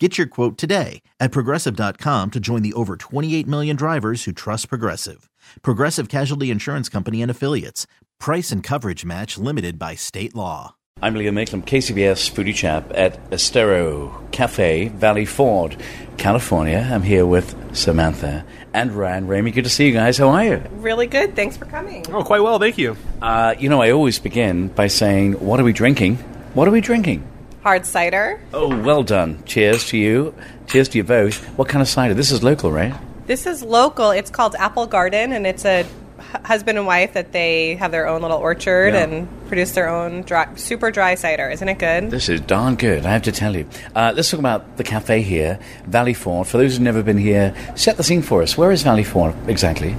Get your quote today at progressive.com to join the over 28 million drivers who trust Progressive. Progressive Casualty Insurance Company and Affiliates. Price and coverage match limited by state law. I'm Liam Mayclem, KCBS foodie chap at Estero Cafe, Valley Ford, California. I'm here with Samantha and Ryan Ramey. Good to see you guys. How are you? Really good. Thanks for coming. Oh, quite well, thank you. Uh, you know, I always begin by saying, What are we drinking? What are we drinking? Hard cider. Oh, well done. Cheers to you. Cheers to you both. What kind of cider? This is local, right? This is local. It's called Apple Garden, and it's a husband and wife that they have their own little orchard Yeah. and produce their own dry, super dry cider. Isn't it good? This is darn good, I have to tell you. Uh, let's talk about the cafe here, Valley Ford. For those who've never been here, set the scene for us. Where is Valley Ford exactly?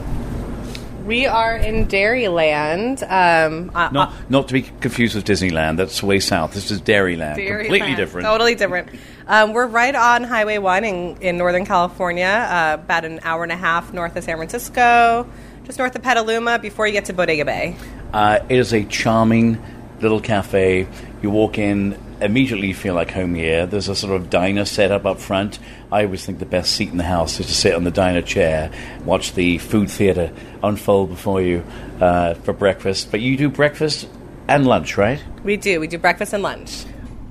We are in Dairyland. Um, uh, Not, not to be confused with Disneyland. That's way south. This is Dairyland. Dairyland. Completely different. Totally different. Um, we're right on Highway 1 in, in Northern California, uh, about an hour and a half north of San Francisco, just north of Petaluma before you get to Bodega Bay. Uh, it is a charming little cafe. You walk in, immediately feel like home here. There's a sort of diner set up up front. I always think the best seat in the house is to sit on the diner chair, watch the food theater unfold before you uh, for breakfast. But you do breakfast and lunch, right? We do. We do breakfast and lunch.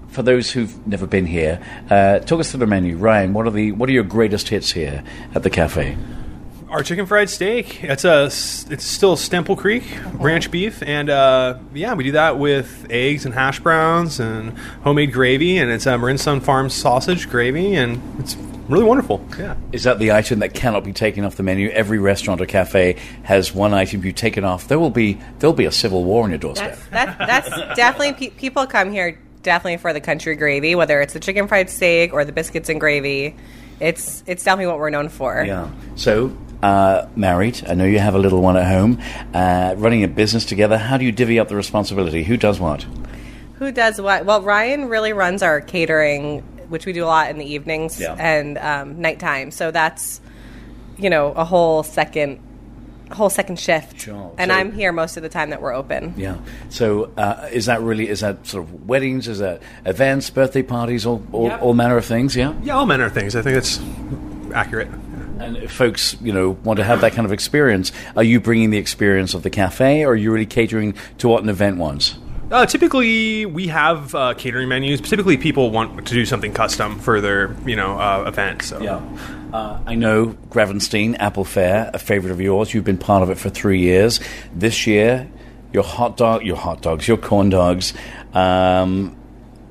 For those who've never been here, uh, talk us through the menu. Ryan, what are the what are your greatest hits here at the cafe? Our chicken fried steak. It's a it's still Stemple Creek ranch beef, and uh, yeah, we do that with eggs and hash browns and homemade gravy, and it's a Marin Sun Farms sausage gravy, and it's really wonderful. Yeah. Is that the item that cannot be taken off the menu? Every restaurant or cafe has one item you take it off. There will be there'll be a civil war on your doorstep. That's that, that's definitely pe- people come here definitely for the country gravy, whether it's the chicken fried steak or the biscuits and gravy. It's it's definitely what we're known for. Yeah. So, uh, married. I know you have a little one at home. Uh, running a business together. How do you divvy up the responsibility? Who does what? Who does what? Well, Ryan really runs our catering, which we do a lot in the evenings Yeah. and um, nighttime. So that's you know a whole second whole second shift. Sure. And So- I'm here most of the time that we're open. Yeah. So, uh, is that really is that sort of weddings? Is that events, birthday parties, all all, Yep. all manner of things? Yeah. Yeah, all manner of things. I think that's accurate. And if folks, you know, want to have that kind of experience, are you bringing the experience of the cafe, or are you really catering to what an event wants? Uh, typically, we have uh, catering menus. Typically, people want to do something custom for their you know uh, event. So Yeah. Uh, I know Gravenstein, Apple Fair, a favorite of yours. You've been part of it for three years. This year, your hot dog, your hot dogs, your corn dogs. Um,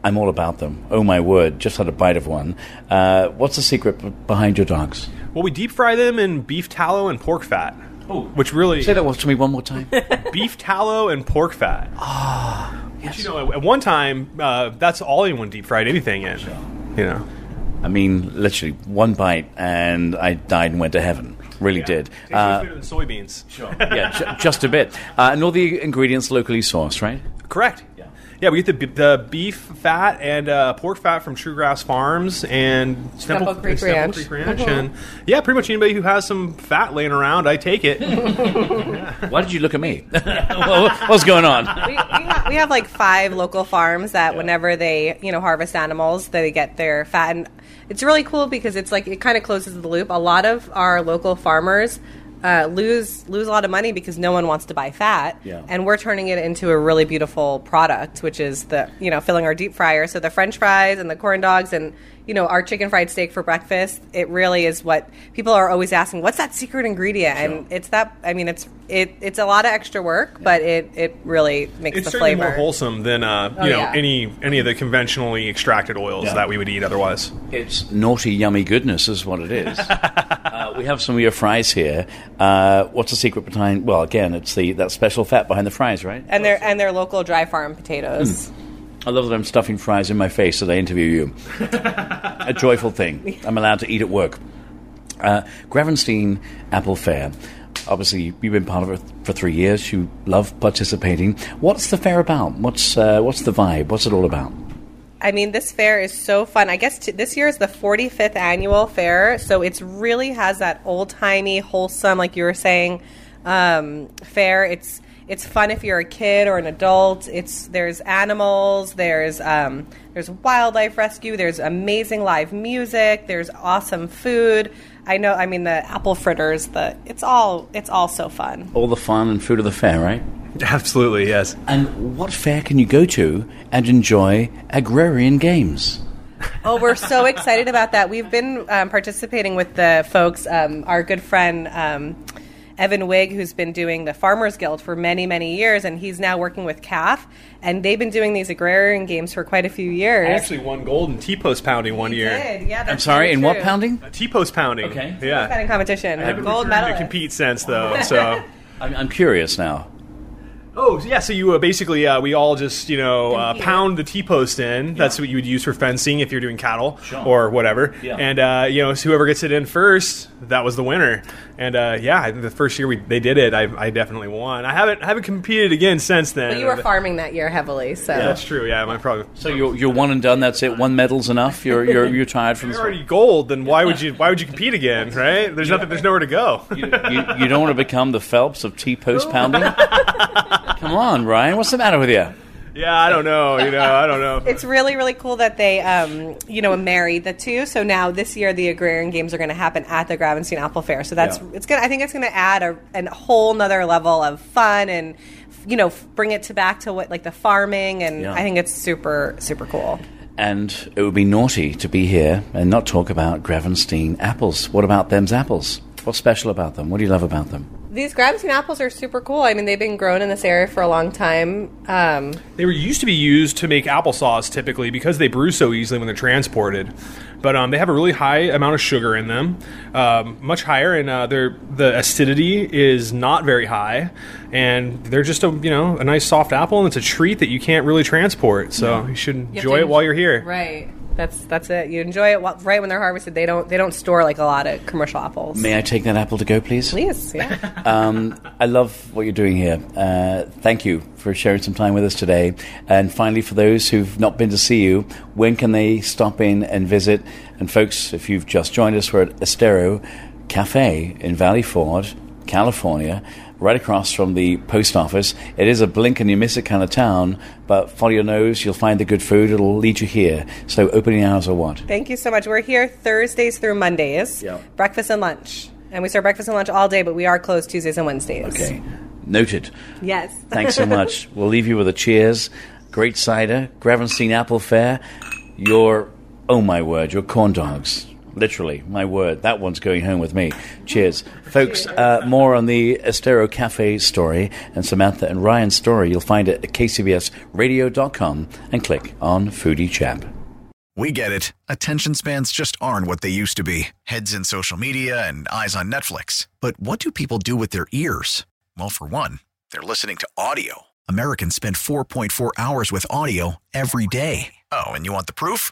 I'm all about them. Oh my word! Just had a bite of one. Uh, what's the secret behind your dogs? Well, we deep fry them in beef tallow and pork fat. Oh. which really Say that to me one more time. beef tallow and pork fat. Ah, yes. You know, at, at one time, uh, that's all anyone deep fried anything in. You know, I mean, literally one bite, and I died and went to heaven. Really did. Tastes Uh, better than soybeans. Sure. yeah, ju- just a bit. Uh, and all the ingredients locally sourced, right? Correct. Yeah, we get the, the beef fat and uh, pork fat from True Grass Farms and Stemple Creek Stemple Ranch. Creek Ranch. and yeah, pretty much anybody who has some fat laying around, I take it. Why did you look at me? What's going on? we, we, have, we have like five local farms that whenever they you know harvest animals they get their fat and it's really cool because it's like it kind of closes the loop a lot of our local farmers uh, lose lose a lot of money because no one wants to buy fat Yeah. and we're turning it into a really beautiful product which is the you know filling our deep fryer so the french fries and the corn dogs and you know our chicken fried steak for breakfast it really is what people are always asking what's that secret ingredient and it's that i mean it's it, it's a lot of extra work but it, it really makes It's the flavor more wholesome than uh, you Oh, know yeah. any any of the conventionally extracted oils Yeah. that we would eat otherwise. It's naughty, yummy goodness, is what it is. uh, we have some of your fries here. Uh, what's the secret behind? Well, again, it's the that special fat behind the fries, right? and they're and they're local dry farm potatoes. I love that I'm stuffing fries in my face as I interview you. a joyful thing. I'm allowed to eat at work. Uh, Gravenstein Apple Fair. Obviously, you've been part of it for three years. You love participating. What's the fair about? What's uh, what's the vibe? What's it all about? I mean, this fair is so fun. I guess t- this year is the 45th annual fair, so it's really has that old timey, wholesome, like you were saying, um, fair. It's it's fun if you're a kid or an adult. It's there's animals, there's um, there's wildlife rescue, there's amazing live music, there's awesome food. I know. I mean, the apple fritters. The it's all it's all so fun. All the fun and food of the fair, right? Absolutely, yes. And what fair can you go to and enjoy agrarian games? Oh, we're so excited about that. We've been um, participating with the folks. Um, our good friend um, Evan Wiig, who's been doing the Farmers Guild for many, many years, and he's now working with CAF. And they've been doing these agrarian games for quite a few years. I actually won gold in T-post pounding one He year. did, yeah. I'm sorry, very in what pounding? Uh, T-post pounding. Okay. Yeah. Pounding competition. I haven't gold returned to compete since though. So. I'm, I'm curious now. Oh yeah, so you uh, basically uh, we all just you know uh, pound the T post in. That's what you would use for fencing if you're doing cattle Sure. or whatever. Yeah. And uh, you know, so whoever gets it in first, that was the winner. And uh, yeah, I think the first year we they did it, I, I definitely won. I haven't I haven't competed again since then. But you were farming that year heavily, so. Yeah, that's true. Yeah, my probably. So you're, you're one and done. That's it. One medal's enough. You're you're you're tired from You're this. already gold, then why would you why would you compete again, right? There's nothing. There's nowhere to go. You, you, you don't want to become the Phelps of T post pounding. Come on, Ryan. What's the matter with you? yeah, I don't know. You know, I don't know. It's really, really cool that they, um, you know, married the two. So now this year, the agrarian games are going to happen at the Gravenstein Apple Fair. So that's Yeah. it's gonna. I think it's going to add a, a whole nother level of fun and, you know, bring it to back to what like the farming. And Yeah. I think it's super, super cool. And it would be naughty to be here and not talk about Gravenstein apples. What about them's apples? What's special about them? What do you love about them? These Gravenstein apples are super cool. I mean, they've been grown in this area for a long time. Um, They were used to be used to make applesauce typically because they brew so easily when they're transported. But um, they have a really high amount of sugar in them, um, much higher, and uh, their the acidity is not very high, and they're just a you know a nice soft apple, and it's a treat that you can't really transport. So you should enjoy it while you're here. Right. That's that's it. You enjoy it while, right when they're harvested. They don't they don't store like a lot of commercial apples. May I take that apple to go, please? Please, yeah. Um, I love what you're doing here. Uh, thank you for sharing some time with us today. And finally, for those who've not been to see you, when can they stop in and visit? And folks, if you've just joined us, we're at Estero Cafe in Valley Ford, California, right across from the post office. It is a blink and you miss it kind of town, but follow your nose, you'll find the good food, it'll lead you here. So opening hours are what? Thank you so much. We're here Thursdays through Mondays, Yeah. breakfast and lunch. And we serve breakfast and lunch all day, but we are closed Tuesdays and Wednesdays. Okay, noted. Yes. Thanks so much. we'll leave you with a cheers. Great cider, Gravenstein Apple Fair. Your, oh my word, your corn dogs. Literally, my word. That one's going home with me. Cheers. Folks, uh, more on the Estero Cafe story and Samantha and Ryan's story you'll find it at kcbsradio.com and click on Foodie Chap. We get it. Attention spans just aren't what they used to be heads in social media and eyes on Netflix. But what do people do with their ears? Well, for one, they're listening to audio. Americans spend 4.4 hours with audio every day. Oh, and you want the proof?